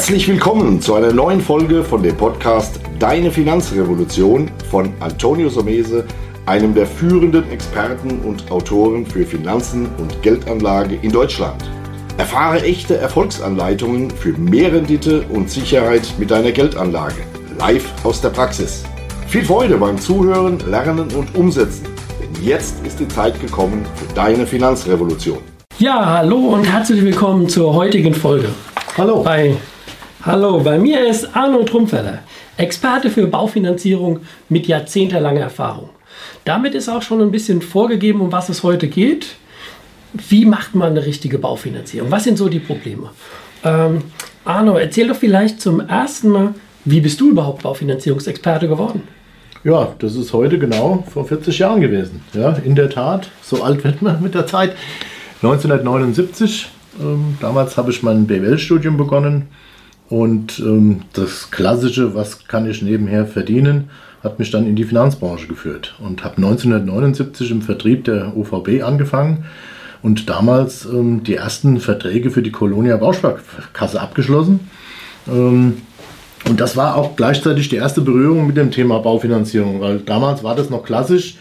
Herzlich willkommen zu einer neuen Folge von dem Podcast Deine Finanzrevolution von Antonio Somese, einem der führenden Experten und Autoren für Finanzen und Geldanlage in Deutschland. Erfahre echte Erfolgsanleitungen für mehr Rendite und Sicherheit mit deiner Geldanlage. Live aus der Praxis. Viel Freude beim Zuhören, Lernen und Umsetzen. Denn jetzt ist die Zeit gekommen für deine Finanzrevolution. Ja, hallo und herzlich willkommen zur heutigen Folge. Hallo. Bei Hallo, bei mir ist Arno Trumpfeller, Experte für Baufinanzierung mit jahrzehntelanger Erfahrung. Damit ist auch schon ein bisschen vorgegeben, um was es heute geht. Wie macht man eine richtige Baufinanzierung? Was sind so die Probleme? Ähm, Arno, erzähl doch vielleicht zum ersten Mal, wie bist du überhaupt Baufinanzierungsexperte geworden? Ja, das ist heute genau vor 40 Jahren gewesen. Ja, in der Tat, so alt wird man mit der Zeit. 1979, ähm, damals habe ich mein BWL-Studium begonnen und ähm, das Klassische, was kann ich nebenher verdienen, hat mich dann in die Finanzbranche geführt und habe 1979 im Vertrieb der OVB angefangen und damals ähm, die ersten Verträge für die Kolonia Bausparkasse abgeschlossen. Ähm, und das war auch gleichzeitig die erste Berührung mit dem Thema Baufinanzierung, weil damals war das noch klassisch.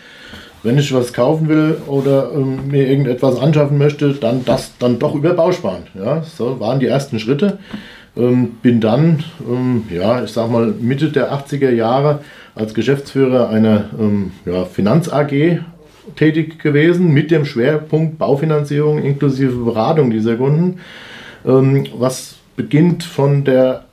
Wenn ich was kaufen will oder ähm, mir irgendetwas anschaffen möchte, dann das dann doch über Bausparen. Ja, so waren die ersten Schritte. Ähm, bin dann, ähm, ja, ich sag mal, Mitte der 80er Jahre als Geschäftsführer einer ähm, ja, Finanz AG tätig gewesen mit dem Schwerpunkt Baufinanzierung inklusive Beratung dieser Kunden, ähm, was beginnt von der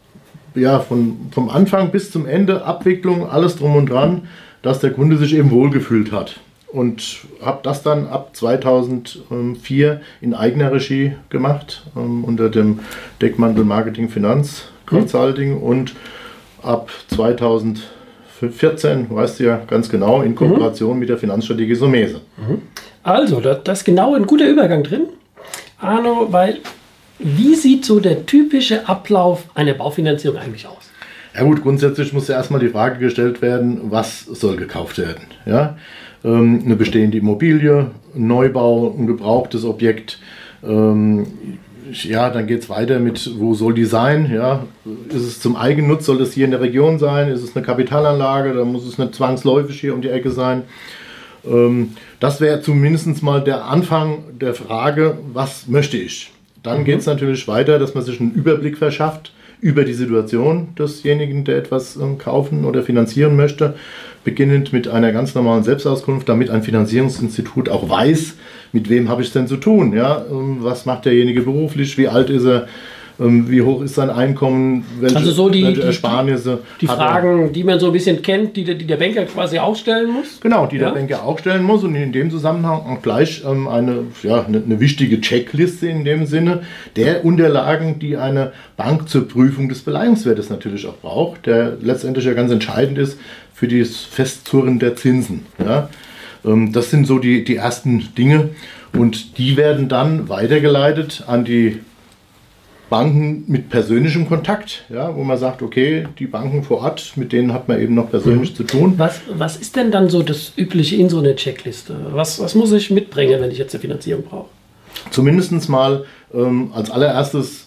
ja, von, vom Anfang bis zum Ende, Abwicklung, alles drum und dran, dass der Kunde sich eben wohlgefühlt hat und habe das dann ab 2004 in eigener Regie gemacht ähm, unter dem Deckmantel Marketing Finanz Consulting mhm. und ab 2014, weißt du ja ganz genau, in Kooperation mhm. mit der Finanzstrategie Somese. Mhm. Also, da, das ist genau ein guter Übergang drin. Arno, weil wie sieht so der typische Ablauf einer Baufinanzierung eigentlich aus? Ja gut, grundsätzlich muss ja erstmal die Frage gestellt werden, was soll gekauft werden. Ja? Ähm, eine bestehende Immobilie, ein Neubau, ein gebrauchtes Objekt. Ähm, ja, dann geht es weiter mit, wo soll die sein? Ja? Ist es zum Eigennutz, soll es hier in der Region sein? Ist es eine Kapitalanlage? Dann muss es nicht zwangsläufig hier um die Ecke sein. Ähm, das wäre zumindest mal der Anfang der Frage, was möchte ich? Dann mhm. geht es natürlich weiter, dass man sich einen Überblick verschafft über die Situation desjenigen, der etwas kaufen oder finanzieren möchte beginnend mit einer ganz normalen Selbstauskunft, damit ein Finanzierungsinstitut auch weiß, mit wem habe ich es denn zu tun. Ja? Ähm, was macht derjenige beruflich, wie alt ist er, ähm, wie hoch ist sein Einkommen, welche, also so die, welche Ersparnisse. Die, die Fragen, die man so ein bisschen kennt, die, die der Banker quasi auch stellen muss? Genau, die ja? der Banker auch stellen muss und in dem Zusammenhang auch gleich ähm, eine, ja, eine, eine, wichtige Checkliste in dem Sinne der Unterlagen, die eine Bank zur Prüfung des Beleihungswertes natürlich auch braucht, der letztendlich ja ganz entscheidend ist für das Festzurren der Zinsen. Ja? Ähm, das sind so die, die ersten Dinge und die werden dann weitergeleitet an die Banken mit persönlichem Kontakt, ja, wo man sagt, okay, die Banken vor Ort, mit denen hat man eben noch persönlich mhm. zu tun. Was, was ist denn dann so das Übliche in so einer Checkliste? Was, was muss ich mitbringen, wenn ich jetzt eine Finanzierung brauche? Zumindest mal ähm, als allererstes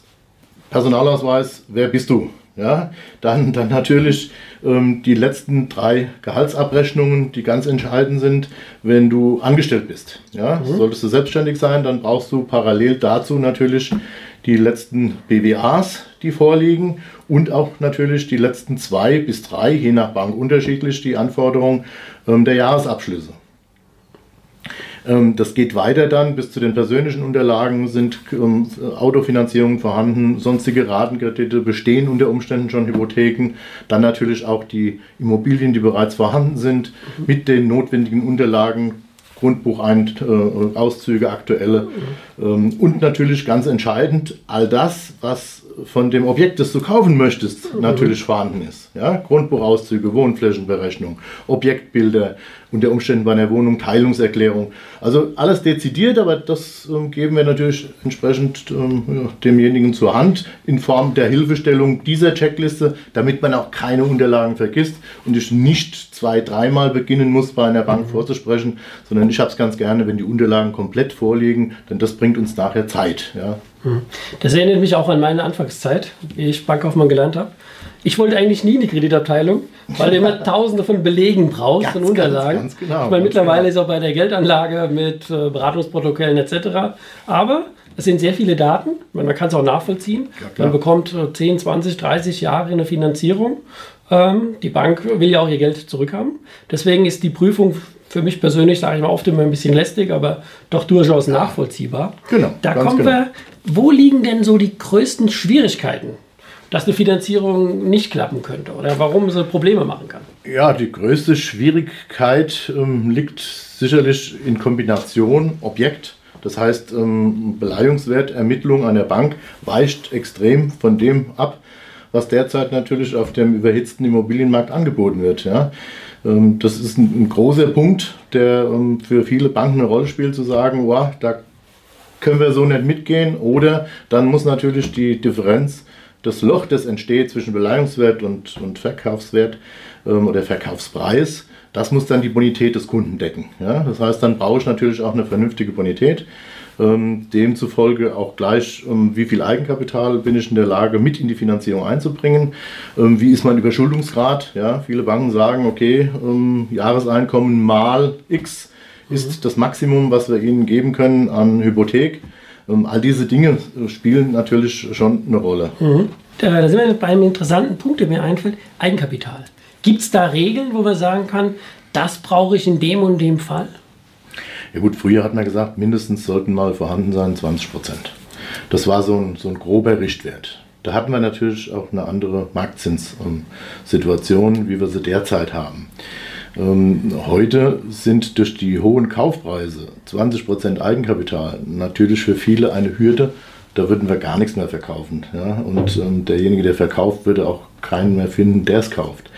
Personalausweis, wer bist du? Ja, dann, dann natürlich ähm, die letzten drei Gehaltsabrechnungen, die ganz entscheidend sind, wenn du angestellt bist. Ja, mhm. Solltest du selbstständig sein, dann brauchst du parallel dazu natürlich die letzten BWAs, die vorliegen und auch natürlich die letzten zwei bis drei, je nach Bank unterschiedlich, die Anforderungen ähm, der Jahresabschlüsse. Ähm, das geht weiter dann, bis zu den persönlichen Unterlagen sind ähm, Autofinanzierungen vorhanden, sonstige Ratenkredite bestehen unter Umständen schon Hypotheken, dann natürlich auch die Immobilien, die bereits vorhanden sind, mit den notwendigen Unterlagen, Grundbuchauszüge, äh, aktuelle ähm, und natürlich ganz entscheidend all das, was von dem Objekt, das du kaufen möchtest, mhm. natürlich vorhanden ist. Ja? Grundbuchauszüge, Wohnflächenberechnung, Objektbilder, unter Umständen bei einer Wohnung Teilungserklärung. Also alles dezidiert, aber das ähm, geben wir natürlich entsprechend ähm, demjenigen zur Hand in Form der Hilfestellung dieser Checkliste, damit man auch keine Unterlagen vergisst und ich nicht zwei, dreimal beginnen muss, bei einer Bank mhm. vorzusprechen, sondern ich habe es ganz gerne, wenn die Unterlagen komplett vorliegen, denn das bringt uns nachher Zeit. Ja. Mhm. Das erinnert mich auch an meine Anfangszeit, wie ich Bankkaufmann gelernt habe. Ich wollte eigentlich nie in die Kreditabteilung, weil du immer tausende von Belegen brauchst ganz, und Unterlagen. Ganz, ganz genau, ich meine, mittlerweile genau. ist auch bei der Geldanlage mit äh, Beratungsprotokollen etc. Aber es sind sehr viele Daten. Man, man kann es auch nachvollziehen. Ja, man bekommt 10, 20, 30 Jahre eine Finanzierung. Ähm, die Bank will ja auch ihr Geld zurückhaben. Deswegen ist die Prüfung für mich persönlich, sage ich mal, oft immer ein bisschen lästig, aber doch durchaus nachvollziehbar. Genau. Da kommen genau. wir, wo liegen denn so die größten Schwierigkeiten dass eine Finanzierung nicht klappen könnte oder warum sie Probleme machen kann? Ja, die größte Schwierigkeit ähm, liegt sicherlich in Kombination Objekt. Das heißt, ähm, Beleihungswert, Ermittlung an der Bank weicht extrem von dem ab, was derzeit natürlich auf dem überhitzten Immobilienmarkt angeboten wird. Ja. Ähm, das ist ein, ein, großer Punkt, der ähm, für viele Banken eine Rolle spielt, zu sagen, wow, da können wir so nicht mitgehen. Oder dann muss natürlich die Differenz das Loch, das entsteht zwischen Beleihungswert und, und Verkaufswert ähm, oder Verkaufspreis, das muss dann die Bonität des Kunden decken. Ja? Das heißt, dann brauche ich natürlich auch eine vernünftige Bonität. Ähm, demzufolge auch gleich, ähm, wie viel Eigenkapital bin ich in der Lage, mit in die Finanzierung einzubringen. Ähm, wie ist mein Überschuldungsgrad? Ja? Viele Banken sagen, okay, ähm, Jahreseinkommen mal X ist mhm. das Maximum, was wir ihnen geben können an Hypothek. Ähm, all diese Dinge spielen natürlich schon eine Rolle. Mhm. Da sind wir bei einem interessanten Punkt, der mir einfällt, Eigenkapital. Gibt es da Regeln, wo man sagen kann, das brauche ich in dem und dem Fall? Ja gut, früher hat man gesagt, mindestens sollten mal vorhanden sein 20 Prozent. Das war so ein, so ein grober Richtwert. Da hatten wir natürlich auch eine andere Marktzinssituation, wie wir sie derzeit haben. Ähm, heute sind durch die hohen Kaufpreise 20% Eigenkapital natürlich für viele eine Hürde. Da würden wir gar nichts mehr verkaufen. Ja? Und ähm, derjenige, der verkauft, würde auch keinen mehr finden, der es kauft.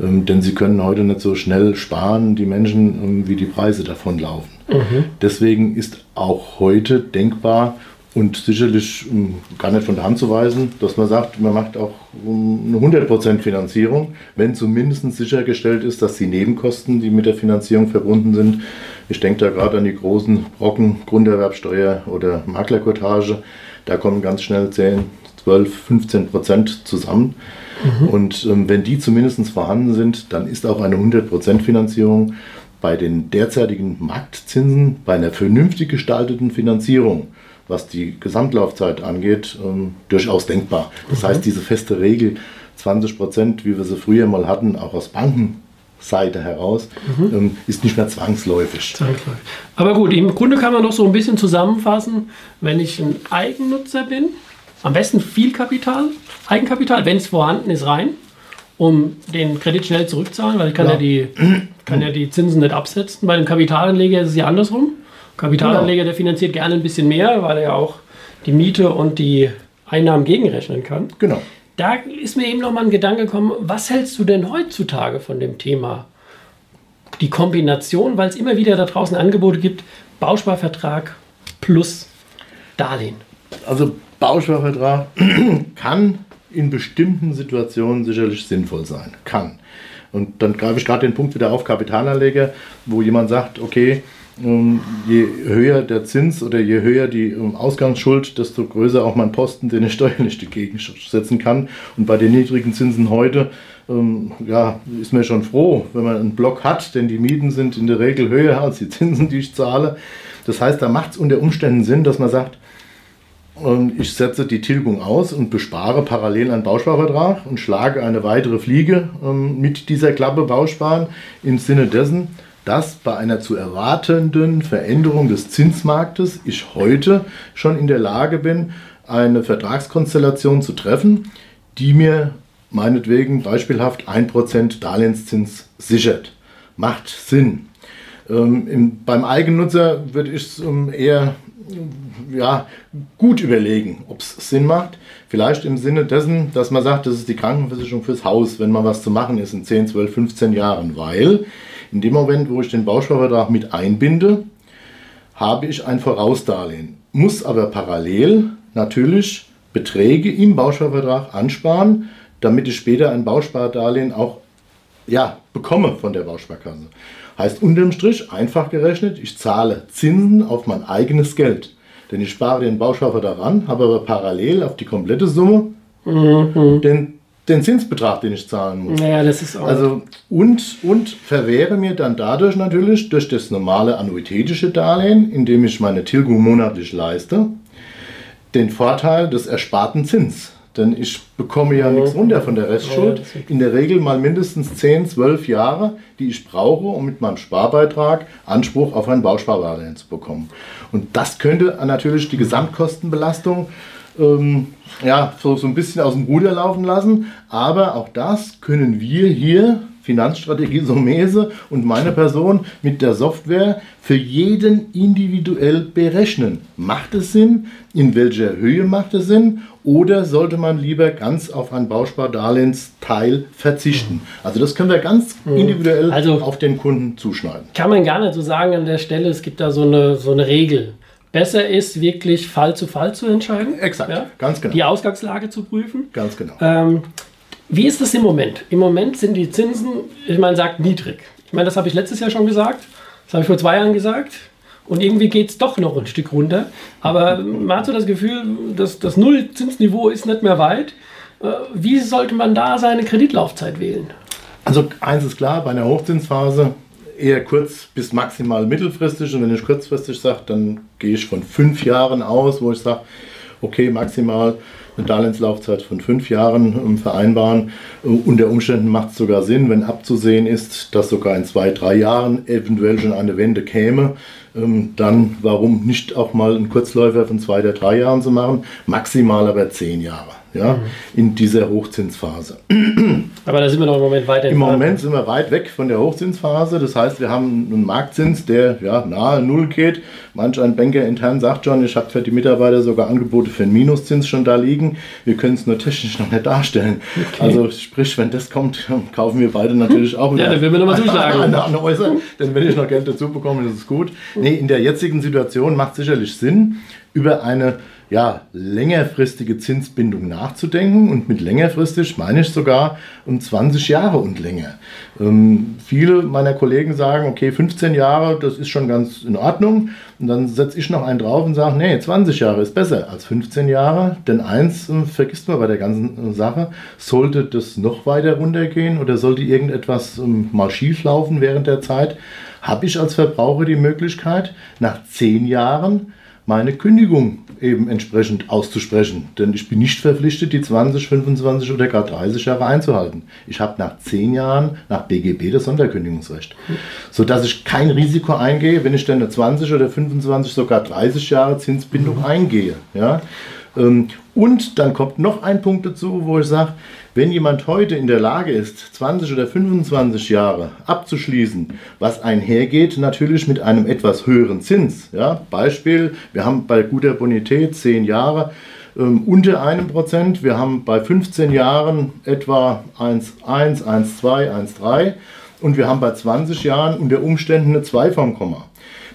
Ähm, denn sie können heute nicht so schnell sparen, die Menschen, ähm, wie die Preise davonlaufen. Mhm. Deswegen ist auch heute denkbar, und sicherlich um, gar nicht von der Hand zu weisen, dass man sagt, man macht auch eine 100% Finanzierung, wenn zumindest sichergestellt ist, dass die Nebenkosten, die mit der Finanzierung verbunden sind, ich denke da gerade an die großen Brocken, Grunderwerbsteuer oder Maklerkotage, da kommen ganz schnell 10, 12, 15 Prozent zusammen. Mhm. Und ähm, wenn die zumindest vorhanden sind, dann ist auch eine 100% Finanzierung bei den derzeitigen Marktzinsen, bei einer vernünftig gestalteten Finanzierung was die Gesamtlaufzeit angeht, ähm, durchaus denkbar. Das mhm. heißt, diese feste Regel 20 Prozent, wie wir sie früher mal hatten, auch aus Bankenseite heraus, mhm. ähm, ist nicht mehr zwangsläufig. zwangsläufig. Aber gut, im Grunde kann man noch so ein bisschen zusammenfassen, wenn ich ein Eigennutzer bin, am besten viel Kapital, Eigenkapital, wenn es vorhanden ist, rein, um den Kredit schnell zurückzahlen, weil ich kann ja, ja die, kann ja die Zinsen nicht absetzen. Bei dem Kapitalanleger ist es ja andersrum. Kapitalanleger, genau. der finanziert gerne ein bisschen mehr, weil er auch die Miete und die Einnahmen gegenrechnen kann. Genau. Da ist mir eben noch mal ein Gedanke gekommen, was hältst du denn heutzutage von dem Thema? Die Kombination, weil es immer wieder da draußen Angebote gibt, Bausparvertrag plus Darlehen. Also Bausparvertrag kann in bestimmten Situationen sicherlich sinnvoll sein. Kann. Und dann greife ich gerade den Punkt wieder auf Kapitalanleger, wo jemand sagt, okay, je höher der Zins oder je höher die ähm, Ausgangsschuld, desto größer auch mein Posten, den ich steuerlich dagegen setzen kann. Und bei den niedrigen Zinsen heute, ähm, ja, ist mir schon froh, wenn man einen Block hat, denn die Mieten sind in der Regel höher als die Zinsen, die ich zahle. Das heißt, da macht es unter Umständen Sinn, dass man sagt, ich setze die Tilgung aus und bespare parallel einen Bausparvertrag und schlage eine weitere Fliege mit dieser Klappe Bausparen im Sinne dessen, dass bei einer zu erwartenden Veränderung des Zinsmarktes ich heute schon in der Lage bin, eine Vertragskonstellation zu treffen, die mir meinetwegen beispielhaft 1% Darlehenszins sichert. Macht Sinn. Ähm, im, beim Eigennutzer würde ich es ähm, eher ja, gut überlegen, ob es Sinn macht. Vielleicht im Sinne dessen, dass man sagt, das ist die Krankenversicherung fürs Haus, wenn mal was zu machen ist in 10, 12, 15 Jahren. Weil in dem Moment, wo ich den Bausparvertrag mit einbinde, habe ich ein Vorausdarlehen, muss aber parallel natürlich Beträge im Bausparvertrag ansparen, damit ich später ein Bauspardarlehen auch ja, bekomme von der Bausparkasse. Heißt unterm Strich, einfach gerechnet, ich zahle Zinsen auf mein eigenes Geld. Denn ich spare den Bausparvertrag an, habe aber parallel auf die komplette Summe mhm. den, den Zinsbetrag, den ich zahlen muss. Naja, das ist auch. Also, und, und verwehre mir dann dadurch natürlich durch das normale annuitätische Darlehen, indem ich meine Tilgung monatlich leiste, den Vorteil des ersparten Zins. Denn ich bekomme ja nichts runter von der Restschuld. In der Regel mal mindestens 10, 12 Jahre, die ich brauche, um mit meinem Sparbeitrag Anspruch auf ein Bauspardarlehen zu bekommen. Und das könnte natürlich die Gesamtkostenbelastung ähm, ja, so, so ein bisschen aus dem Ruder laufen lassen. Aber auch das können wir hier Finanzstrategie Somese und meine Person mit der Software für jeden individuell berechnen. Macht es Sinn? In welcher Höhe macht es Sinn? Oder sollte man lieber ganz auf ein Bauspardarlehensteil verzichten? Also das können wir ganz mhm. individuell also, auf den Kunden zuschneiden. Kann man gar nicht so sagen an der Stelle, es gibt da so eine, so eine Regel. Besser ist wirklich Fall zu Fall zu entscheiden. Exakt, ja? ganz genau. Die Ausgangslage zu prüfen. Ganz genau. Ähm, wie ist das im Moment? Im Moment sind die Zinsen, ich meine, sagt niedrig. Ich meine, das habe ich letztes Jahr schon gesagt. Das habe ich vor zwei Jahren gesagt. Und irgendwie geht es doch noch ein Stück runter. Aber man hat so das Gefühl, dass das Nullzinsniveau ist nicht mehr weit. Äh, wie sollte man da seine Kreditlaufzeit wählen? Also eins ist klar, bei einer Hochzinsphase eher kurz bis maximal mittelfristig. Und wenn ich kurzfristig sage, dann gehe ich von fünf Jahren aus, wo ich sage, okay, maximal eine Darlehenslaufzeit von fünf Jahren ähm, vereinbaren. Unter Umständen macht es sogar Sinn, wenn abzusehen ist, dass sogar in zwei, drei Jahren eventuell schon eine Wende käme. Ähm, dann warum nicht auch mal einen Kurzläufer von zwei oder drei Jahren zu machen, maximal aber zehn Jahre ja, mhm. in dieser Hochzinsphase. Aber da sind wir noch im Moment weit Im Moment sind wir weit weg von der Hochzinsphase. Das heißt, wir haben einen Marktzins, der ja, nahe Null geht. Manch ein Banker intern sagt schon, ich habe für die Mitarbeiter sogar Angebote für einen Minuszins schon da liegen. Wir können es nur technisch noch nicht darstellen. Okay. Also sprich, wenn das kommt, kaufen wir beide natürlich auch. Ja, dann will wir nochmal zuschlagen. Eine, eine Äußer, denn wenn ich noch Geld dazu bekomme, das ist gut. Nee, in der jetzigen Situation macht es sicherlich Sinn, über eine ja, längerfristige Zinsbindung nachzudenken. Und mit längerfristig meine ich sogar um 20 Jahre und länger. Ähm, viele meiner Kollegen sagen, okay, 15 Jahre, das ist schon ganz in Ordnung. Und dann setze ich noch einen drauf und sage, nee, 20 Jahre ist besser als 15 Jahre. Denn eins äh, vergisst man bei der ganzen äh, Sache, sollte das noch weiter runtergehen oder sollte irgendetwas ähm, mal schief laufen während der Zeit, habe ich als Verbraucher die Möglichkeit, nach 10 Jahren meine Kündigung eben entsprechend auszusprechen. Denn ich bin nicht verpflichtet, die 20, 25 oder gar 30 Jahre einzuhalten. Ich habe nach 10 Jahren nach BGB das Sonderkündigungsrecht. Sodass ich kein Risiko eingehe, wenn ich dann eine 20 oder 25, sogar 30 Jahre Zinsbindung eingehe. Ja? Ähm, und dann kommt noch ein Punkt dazu, wo ich sage, wenn jemand heute in der Lage ist, 20 oder 25 Jahre abzuschließen, was einhergeht natürlich mit einem etwas höheren Zins. Ja, Beispiel, wir haben bei guter Bonität 10 Jahre ähm, unter einem Prozent, wir haben bei 15 Jahren etwa 1,1, 1,2, 1,3 und wir haben bei 20 Jahren unter Umständen eine 2 vom Komma.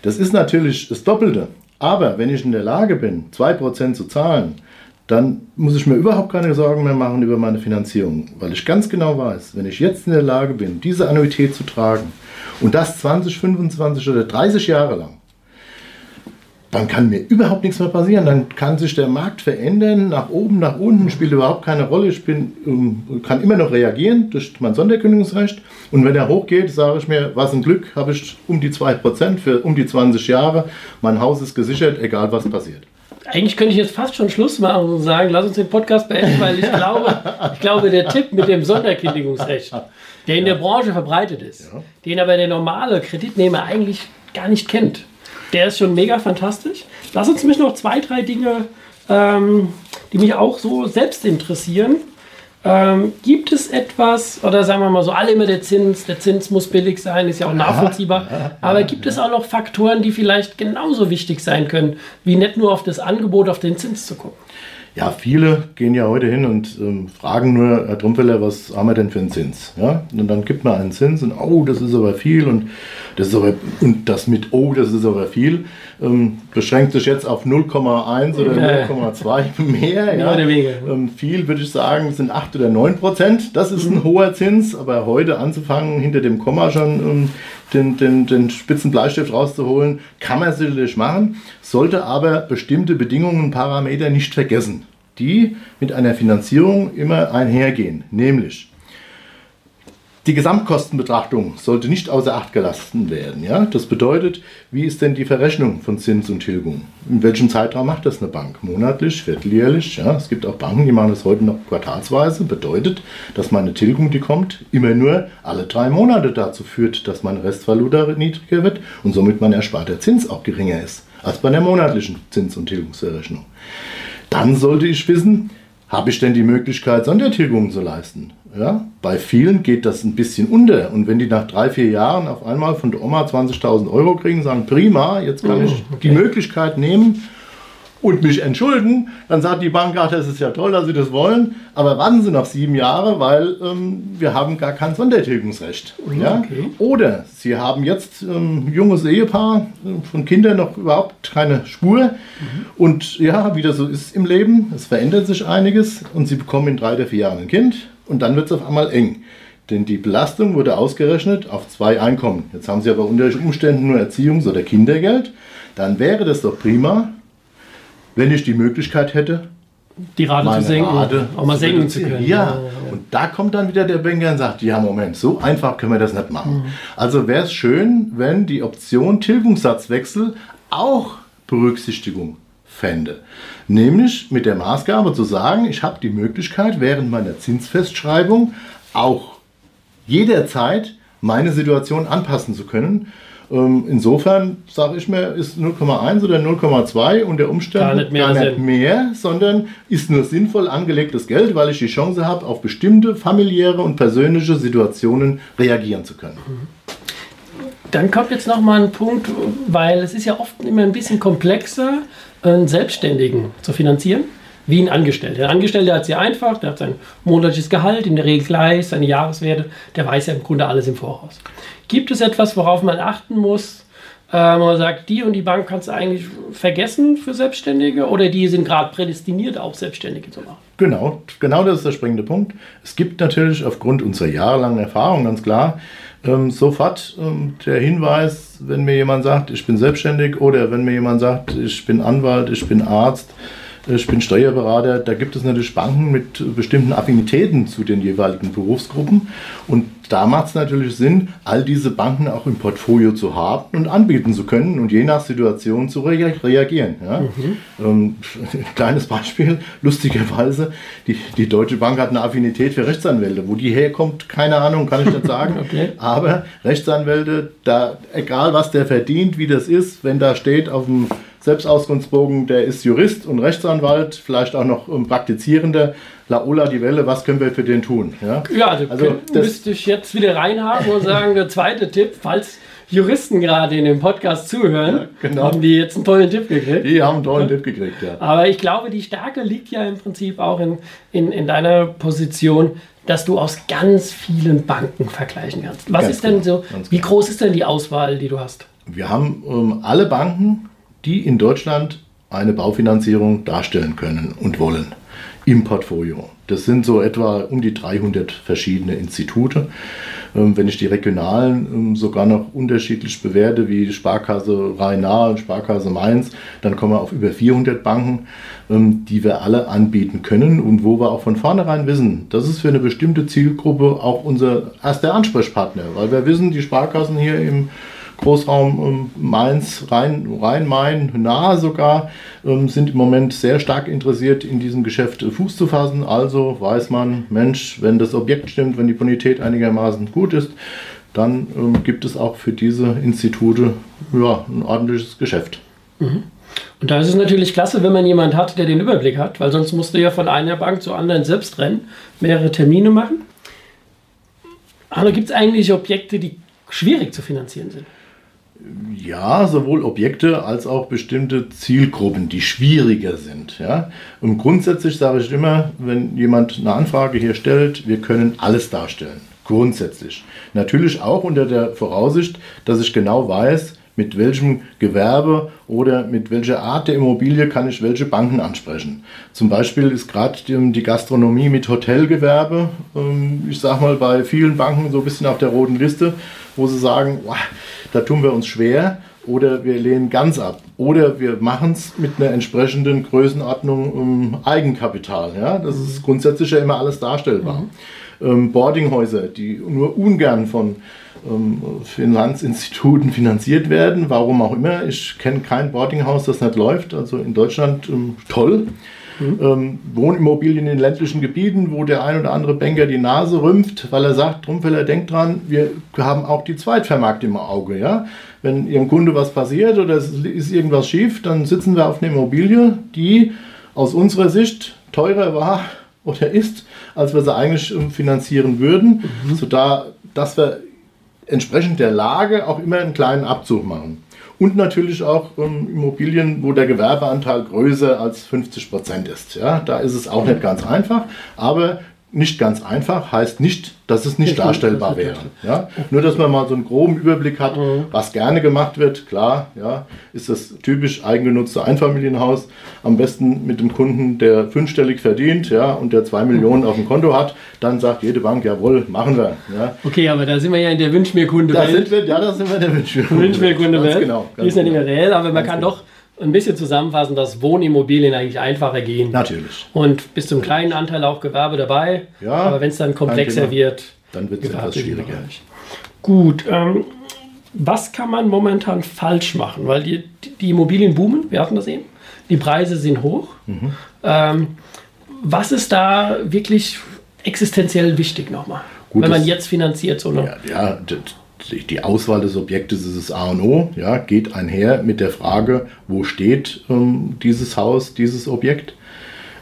Das ist natürlich das Doppelte. Aber wenn ich in der Lage bin, 2% zu zahlen, dann muss ich mir überhaupt keine Sorgen mehr machen über meine Finanzierung, weil ich ganz genau weiß, wenn ich jetzt in der Lage bin, diese Annuität zu tragen und das 20, 25 oder 30 Jahre lang, dann kann mir überhaupt nichts mehr passieren. Dann kann sich der Markt verändern, nach oben, nach unten, spielt überhaupt keine Rolle. Ich bin, ähm, kann immer noch reagieren durch mein Sonderkündigungsrecht. Und wenn er hochgeht, sage ich mir, was ein Glück, habe ich um die 2% für um die 20 Jahre. Mein Haus ist gesichert, egal was passiert. Eigentlich könnte ich jetzt fast schon Schluss machen und sagen, lass uns den Podcast beenden, weil ich glaube, ich glaube, der Tipp mit dem Sonderkündigungsrecht, der in der Branche verbreitet ist, den aber der normale Kreditnehmer eigentlich gar nicht kennt, der ist schon mega fantastisch. Lass uns mich noch zwei, drei Dinge, ähm, die mich auch so selbst interessieren. Ähm, gibt es etwas, oder sagen wir mal so, alle immer der Zins, der Zins muss billig sein, ist ja auch nachvollziehbar, ja, ja, aber gibt es auch noch Faktoren, die vielleicht genauso wichtig sein können, wie nicht nur auf das Angebot, auf den Zins zu gucken? Ja, viele gehen ja heute hin und ähm, fragen nur, Herr Trumpfeller, was haben wir denn für einen Zins? Ja? Und dann gibt man einen Zins und, oh, das ist aber viel und das ist aber, und das mit, oh, das ist aber viel, ähm, beschränkt sich jetzt auf 0,1 oder 0,2 mehr. Ja? Oder weniger. Ähm, viel würde ich sagen, sind 8 oder 9 Prozent. Das ist ein mhm. hoher Zins, aber heute anzufangen, hinter dem Komma schon ähm, den, den, den spitzen Bleistift rauszuholen, kann man sicherlich machen, sollte aber bestimmte Bedingungen und Parameter nicht vergessen, die mit einer Finanzierung immer einhergehen. Nämlich, die Gesamtkostenbetrachtung sollte nicht außer Acht gelassen werden. Ja? Das bedeutet, wie ist denn die Verrechnung von Zins und Tilgung? In welchem Zeitraum macht das eine Bank? Monatlich, vierteljährlich? Ja? Es gibt auch Banken, die machen das heute noch quartalsweise. Bedeutet, dass meine Tilgung, die kommt, immer nur alle drei Monate dazu führt, dass meine Restvaluta niedriger wird und somit mein ersparter Zins auch geringer ist als bei der monatlichen Zins- und Tilgungsverrechnung. Dann sollte ich wissen, habe ich denn die Möglichkeit, Sondertilgungen zu leisten? Ja, bei vielen geht das ein bisschen unter. Und wenn die nach drei, vier Jahren auf einmal von der Oma 20.000 Euro kriegen, sagen, prima, jetzt kann oh, ich okay. die Möglichkeit nehmen, und mich entschulden, dann sagt die Bank, ach, das ist ja toll, dass Sie das wollen, aber warten Sie noch sieben Jahre, weil ähm, wir haben gar kein Sondertilgungsrecht. Mhm, ja? Okay. Oder Sie haben jetzt ein ähm, junges Ehepaar, äh, von Kindern noch überhaupt keine Spur mhm. und ja, wie das so ist im Leben, es verändert sich einiges und Sie bekommen in drei oder vier Jahren ein Kind und dann wird es auf einmal eng. Denn die Belastung wurde ausgerechnet auf zwei Einkommen. Jetzt haben Sie aber unter Umständen nur Erziehungs- oder Kindergeld. Dann wäre das doch prima, wenn ich die Möglichkeit hätte, die Rate zu senken, Rate auch mal senken zu können. Ja. ja, und da kommt dann wieder der Banker und sagt, ja Moment, so einfach können wir das nicht machen. Mhm. Also wäre es schön, wenn die Option Tilgungssatzwechsel auch Berücksichtigung fände. Nämlich mit der Maßgabe zu sagen, ich habe die Möglichkeit, während meiner Zinsfestschreibung auch jederzeit meine Situation anpassen zu können ähm, insofern sage ich mir, ist 0,1 oder 0,2 unter Umständen gar nicht, mehr, gar nicht mehr, sondern ist nur sinnvoll angelegtes Geld, weil ich die Chance habe, auf bestimmte familiäre und persönliche Situationen reagieren zu können. Dann kommt jetzt noch mal ein Punkt, weil es ist ja oft immer ein bisschen komplexer, einen Selbstständigen zu finanzieren wie ein Angestellter. Der Angestellte hat es ja einfach, der hat sein monatliches Gehalt, in der Regel gleich, seine Jahreswerte, der weiß ja im Grunde alles im Voraus. Gibt es etwas, worauf man achten muss? Äh, man sagt, die und die Bank kannst du eigentlich vergessen für Selbstständige oder die sind gerade prädestiniert, auch Selbstständige zu machen? Genau, genau das ist der springende Punkt. Es gibt natürlich aufgrund unserer jahrelangen Erfahrung ganz klar ähm, sofort ähm, der Hinweis, wenn mir jemand sagt, ich bin selbstständig oder wenn mir jemand sagt, ich bin Anwalt, ich bin Arzt, ich bin Steuerberater, da gibt es natürlich Banken mit bestimmten Affinitäten zu den jeweiligen Berufsgruppen. Und da macht es natürlich Sinn, all diese Banken auch im Portfolio zu haben und anbieten zu können und je nach Situation zu rea reagieren. Ja? Mhm. Ähm, kleines Beispiel, lustigerweise, die, die Deutsche Bank hat eine Affinität für Rechtsanwälte. Wo die herkommt, keine Ahnung, kann ich nicht sagen. okay. Aber Rechtsanwälte, da, egal was der verdient, wie das ist, wenn da steht auf dem Selbstauskunftsbogen, der ist Jurist und Rechtsanwalt, vielleicht auch noch um, praktizierender. Laola die Welle, was können wir für den tun? Ja, ja also, also das müsste ich jetzt wieder reinhaken und sagen, der zweite Tipp, falls Juristen gerade in dem Podcast zuhören, ja, genau. haben die jetzt einen tollen Tipp gekriegt. Die haben einen tollen. Tipp gekriegt, ja. Aber ich glaube, die Stärke liegt ja im Prinzip auch in, in, in deiner Position, dass du aus ganz vielen Banken vergleichen kannst. Was ganz ist denn genau, so, wie genau. groß ist denn die Auswahl, die du hast? Wir haben ähm, alle Banken die in Deutschland eine Baufinanzierung darstellen können und wollen im Portfolio. Das sind so etwa um die 300 verschiedene Institute. Ähm, wenn ich die regionalen ähm, sogar noch unterschiedlich bewerte, wie Sparkasse Rhein-Nahe und Sparkasse Mainz, dann kommen wir auf über 400 Banken, ähm, die wir alle anbieten können und wo wir auch von vornherein wissen, das ist für eine bestimmte Zielgruppe auch unser erster Ansprechpartner, weil wir wissen, die Sparkassen hier im Großraum ähm, Mainz, Rhein, Rhein-Main, nahe sogar, ähm, sind im Moment sehr stark interessiert, in diesem Geschäft äh, Fuß zu fassen. Also weiß man, Mensch, wenn das Objekt stimmt, wenn die Bonität einigermaßen gut ist, dann ähm, gibt es auch für diese Institute ja, ein ordentliches Geschäft. Mhm. Und da ist es natürlich klasse, wenn man jemanden hat, der den Überblick hat, weil sonst musst du ja von einer Bank zur anderen selbst rennen, mehrere Termine machen. Aber gibt es eigentlich Objekte, die schwierig zu finanzieren sind? Ja, sowohl Objekte als auch bestimmte Zielgruppen, die schwieriger sind. Ja? Und grundsätzlich sage ich immer, wenn jemand eine Anfrage hier stellt, wir können alles darstellen. Grundsätzlich. Natürlich auch unter der Voraussicht, dass ich genau weiß, mit welchem Gewerbe oder mit welcher Art der Immobilie kann ich welche Banken ansprechen. Zum Beispiel ist gerade die Gastronomie mit Hotelgewerbe, ähm, ich sage mal, bei vielen Banken so ein bisschen auf der roten Liste, wo sie sagen, da tun wir uns schwer oder wir lehnen ganz ab. Oder wir machen es mit einer entsprechenden Größenordnung um Eigenkapital. Ja? Das ist grundsätzlich ja immer alles darstellbar. Mhm. Ähm, Boardinghäuser, die nur ungern von ähm, Finanzinstituten finanziert werden, warum auch immer. Ich kenne kein Boardinghaus, das nicht läuft. Also in Deutschland ähm, toll. Mhm. Ähm, Wohnimmobilien in ländlichen Gebieten, wo der ein oder andere Banker die Nase rümpft, weil er sagt, Trumpfeller, denkt dran, wir haben auch die Zweitvermarktung im Auge. Ja? Wenn Ihrem Kunde was passiert oder es ist irgendwas schief, dann sitzen wir auf einer Immobilie, die aus unserer Sicht teurer war oder ist, als wir sie eigentlich ähm, finanzieren würden, mhm. sodass dass wir entsprechend der Lage auch immer einen kleinen Abzug machen. Und natürlich auch ähm, Immobilien, wo der Gewerbeanteil größer als 50 Prozent ist. Ja, da ist es auch nicht ganz einfach, aber nicht ganz einfach heißt nicht, dass es nicht darstellbar wäre. Ja? Nur, dass man mal so einen groben Überblick hat, mhm. was gerne gemacht wird. Klar, ja, ist das typisch eigengenutzte Einfamilienhaus. Am besten mit dem Kunden, der fünfstellig verdient ja, und der zwei Millionen auf dem Konto hat. Dann sagt jede Bank, jawohl, machen wir. Ja. Okay, aber da sind wir ja in der Wünschmirkunde. Da sind wir, ja, da sind wir in der Wünschmirkunde. Wünschmirkunde Genau, Die ist ja nicht mehr reell, aber man kann genau. doch ein bisschen zusammenfassen, dass Wohnimmobilien eigentlich einfacher gehen. Natürlich. Und bis zum kleinen Anteil auch Gewerbe dabei. Ja, aber wenn es dann komplexer wird, dann wird es etwas schwieriger. Gut. Ähm, was kann man momentan falsch machen? Weil die, die Immobilien boomen, wir hatten das eben. Die Preise sind hoch. Mhm. Ähm, was ist da wirklich existenziell wichtig nochmal? Gut, wenn man jetzt finanziert so eine. Ja, ja die Auswahl des Objektes ist das A und O, ja, geht einher mit der Frage, wo steht ähm, dieses Haus, dieses Objekt,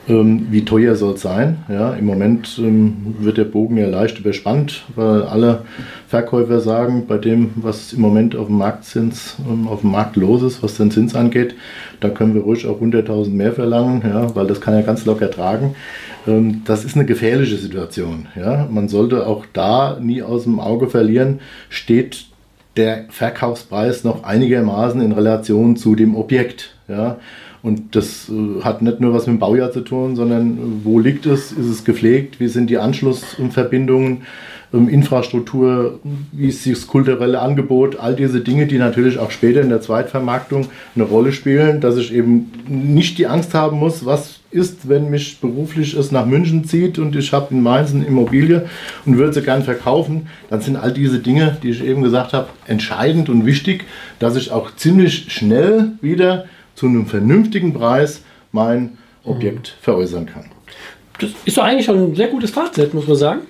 ähm, wie teuer soll es sein. Ja, Im Moment ähm, wird der Bogen ja leicht überspannt, weil alle Verkäufer sagen, bei dem, was im Moment auf dem Marktzins, ähm, auf dem Markt los ist, was den Zins angeht, da können wir ruhig auch 100.000 mehr verlangen, ja, weil das kann er ganz locker tragen. Ähm, das ist eine gefährliche Situation. Ja? Man sollte auch da nie aus dem Auge verlieren, steht der Verkaufspreis noch einigermaßen in Relation zu dem Objekt. Ja? Und das äh, hat nicht nur was mit dem Baujahr zu tun, sondern äh, wo liegt es? Ist es gepflegt? Wie sind die Anschlussverbindungen? Infrastruktur, wie ist das kulturelle Angebot, all diese Dinge, die natürlich auch später in der Zweitvermarktung eine Rolle spielen, dass ich eben nicht die Angst haben muss, was ist, wenn mich beruflich es nach München zieht und ich habe in Mainz eine Immobilie und würde sie gern verkaufen, dann sind all diese Dinge, die ich eben gesagt habe, entscheidend und wichtig, dass ich auch ziemlich schnell wieder zu einem vernünftigen Preis mein Objekt mhm. veräußern kann. Das ist doch eigentlich schon ein sehr gutes Fazit, muss man sagen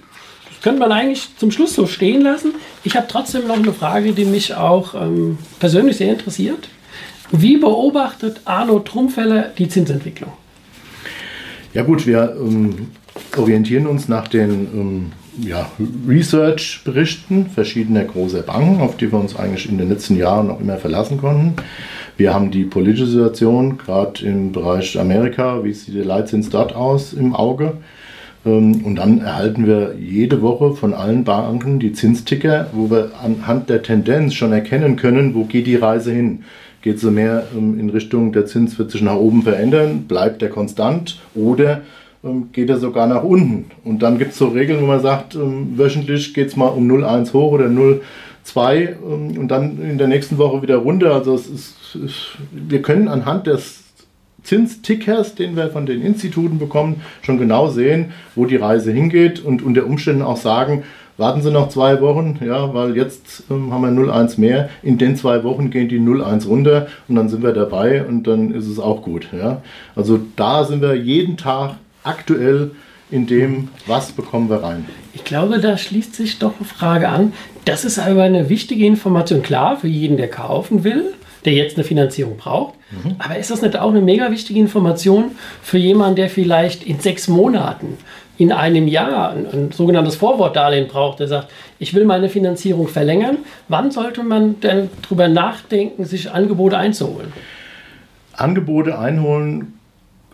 könnte man eigentlich zum Schluss so stehen lassen. Ich habe trotzdem noch eine Frage, die mich auch ähm, persönlich sehr interessiert. Wie beobachtet Arno Trumpfeller die Zinsentwicklung? Ja gut, wir ähm, orientieren uns nach den ähm, ja, Research-Berichten verschiedener großer Banken, auf die wir uns eigentlich in den letzten Jahren noch immer verlassen konnten. Wir haben die politische Situation, gerade im Bereich Amerika, wie sieht der Leitzins dort aus, im Auge. Ähm, und dann erhalten wir jede Woche von allen Banken die Zinsticker, wo wir anhand der Tendenz schon erkennen können, wo geht die Reise hin. Geht sie mehr ähm, in Richtung, der Zins wird sich nach oben verändern, bleibt er konstant oder ähm, geht er sogar nach unten. Und dann gibt es so Regeln, wo man sagt, wöchentlich geht es mal um 0,1 hoch oder 0,2 und dann in der nächsten Woche wieder runter. Also es ist, wir können anhand des Zinstickers, den wir von den Instituten bekommen, schon genau sehen, wo die Reise hingeht und unter Umständen auch sagen, warten Sie noch zwei Wochen, ja, weil jetzt ähm, haben wir 0,1 mehr. In den zwei Wochen gehen die 0,1 runter und dann sind wir dabei und dann ist es auch gut. Ja. Also da sind wir jeden Tag aktuell in dem, was bekommen wir rein. Ich glaube, da schließt sich doch eine Frage an. Das ist aber eine wichtige Information, klar, für jeden, der kaufen will der jetzt eine Finanzierung braucht. Mhm. Aber ist das nicht auch eine mega wichtige Information für jemanden, der vielleicht in sechs Monaten, in einem Jahr ein, ein sogenanntes Vorwortdarlehen braucht, der sagt, ich will meine Finanzierung verlängern. Wann sollte man denn darüber nachdenken, sich Angebote einzuholen? Angebote einholen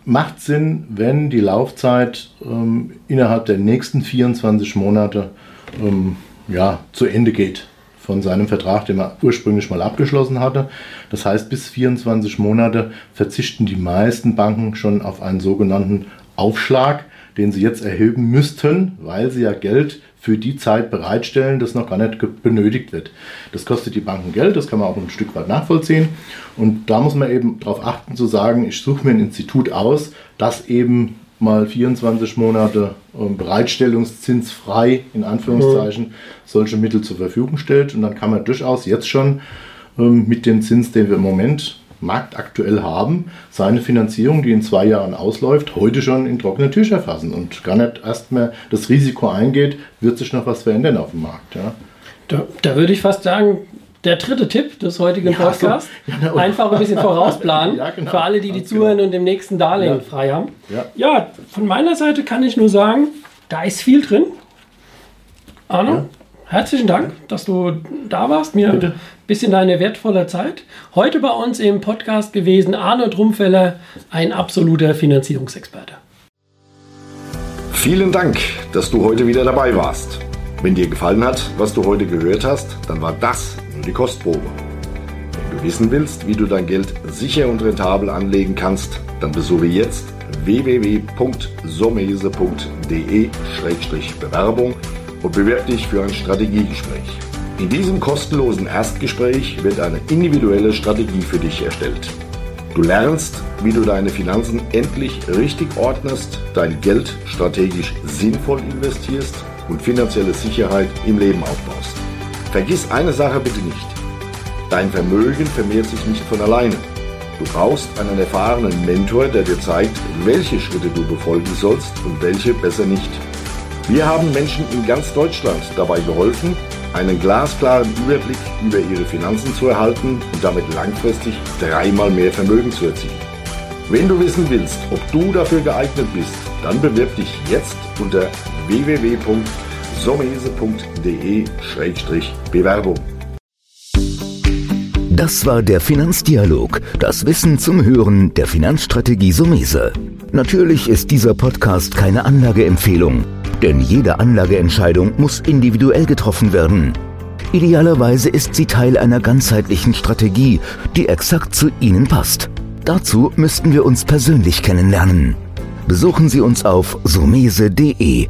macht Sinn, wenn die Laufzeit ähm, innerhalb der nächsten 24 Monate ähm, ja, zu Ende geht von seinem Vertrag, den er ursprünglich mal abgeschlossen hatte. Das heißt, bis 24 Monate verzichten die meisten Banken schon auf einen sogenannten Aufschlag, den sie jetzt erheben müssten, weil sie ja Geld für die Zeit bereitstellen, das noch gar nicht benötigt wird. Das kostet die Banken Geld, das kann man auch ein Stück weit nachvollziehen. Und da muss man eben darauf achten zu sagen, ich suche mir ein Institut aus, das eben mal 24 Monate ähm, bereitstellungszinsfrei, in Anführungszeichen, solche Mittel zur Verfügung stellt. Und dann kann man durchaus jetzt schon ähm, mit dem Zins, den wir im Moment marktaktuell haben, seine Finanzierung, die in zwei Jahren ausläuft, heute schon in trockene Tücher fassen und gar nicht erst mehr das Risiko eingeht, wird sich noch was verändern auf dem Markt. Ja. Da, da würde ich fast sagen, der dritte Tipp des heutigen ja, Podcasts, so. ja, einfach ein bisschen vorausplanen ja, genau. für alle, die die genau. zuhören und dem nächsten Darlehen frei haben. Ja. von meiner Seite kann ich nur sagen, da ist viel drin. Arno, herzlichen Dank, dass du da warst, mir Bitte. ein bisschen deine wertvolle Zeit. Heute bei uns im Podcast gewesen Arno Drumfeller, ein absoluter Finanzierungsexperte. Vielen Dank, dass du heute wieder dabei warst. Wenn dir gefallen hat, was du heute gehört hast, dann war das die Kostprobe. Wenn du wissen willst, wie du dein Geld sicher und rentabel anlegen kannst, dann besuche jetzt www.somese.de-bewerbung und bewirb dich für ein Strategiegespräch. In diesem kostenlosen Erstgespräch wird eine individuelle Strategie für dich erstellt. Du lernst, wie du deine Finanzen endlich richtig ordnest, dein Geld strategisch sinnvoll investierst und finanzielle Sicherheit im Leben aufbaust. Vergiss eine Sache bitte nicht. Dein Vermögen vermehrt sich nicht von alleine. Du brauchst einen erfahrenen Mentor, der dir zeigt, welche Schritte du befolgen sollst und welche besser nicht. Wir haben Menschen in ganz Deutschland dabei geholfen, einen glasklaren Überblick über ihre Finanzen zu erhalten und damit langfristig dreimal mehr Vermögen zu erzielen. Wenn du wissen willst, ob du dafür geeignet bist, dann bewirb dich jetzt unter www.somese.de-bewerbung. Das war der Finanzdialog, das Wissen zum Hören der Finanzstrategie Sumese. Natürlich ist dieser Podcast keine Anlageempfehlung. Denn jede Anlageentscheidung muss individuell getroffen werden. Idealerweise ist sie Teil einer ganzheitlichen Strategie, die exakt zu Ihnen passt. Dazu müssten wir uns persönlich kennenlernen. Besuchen Sie uns auf sumese.de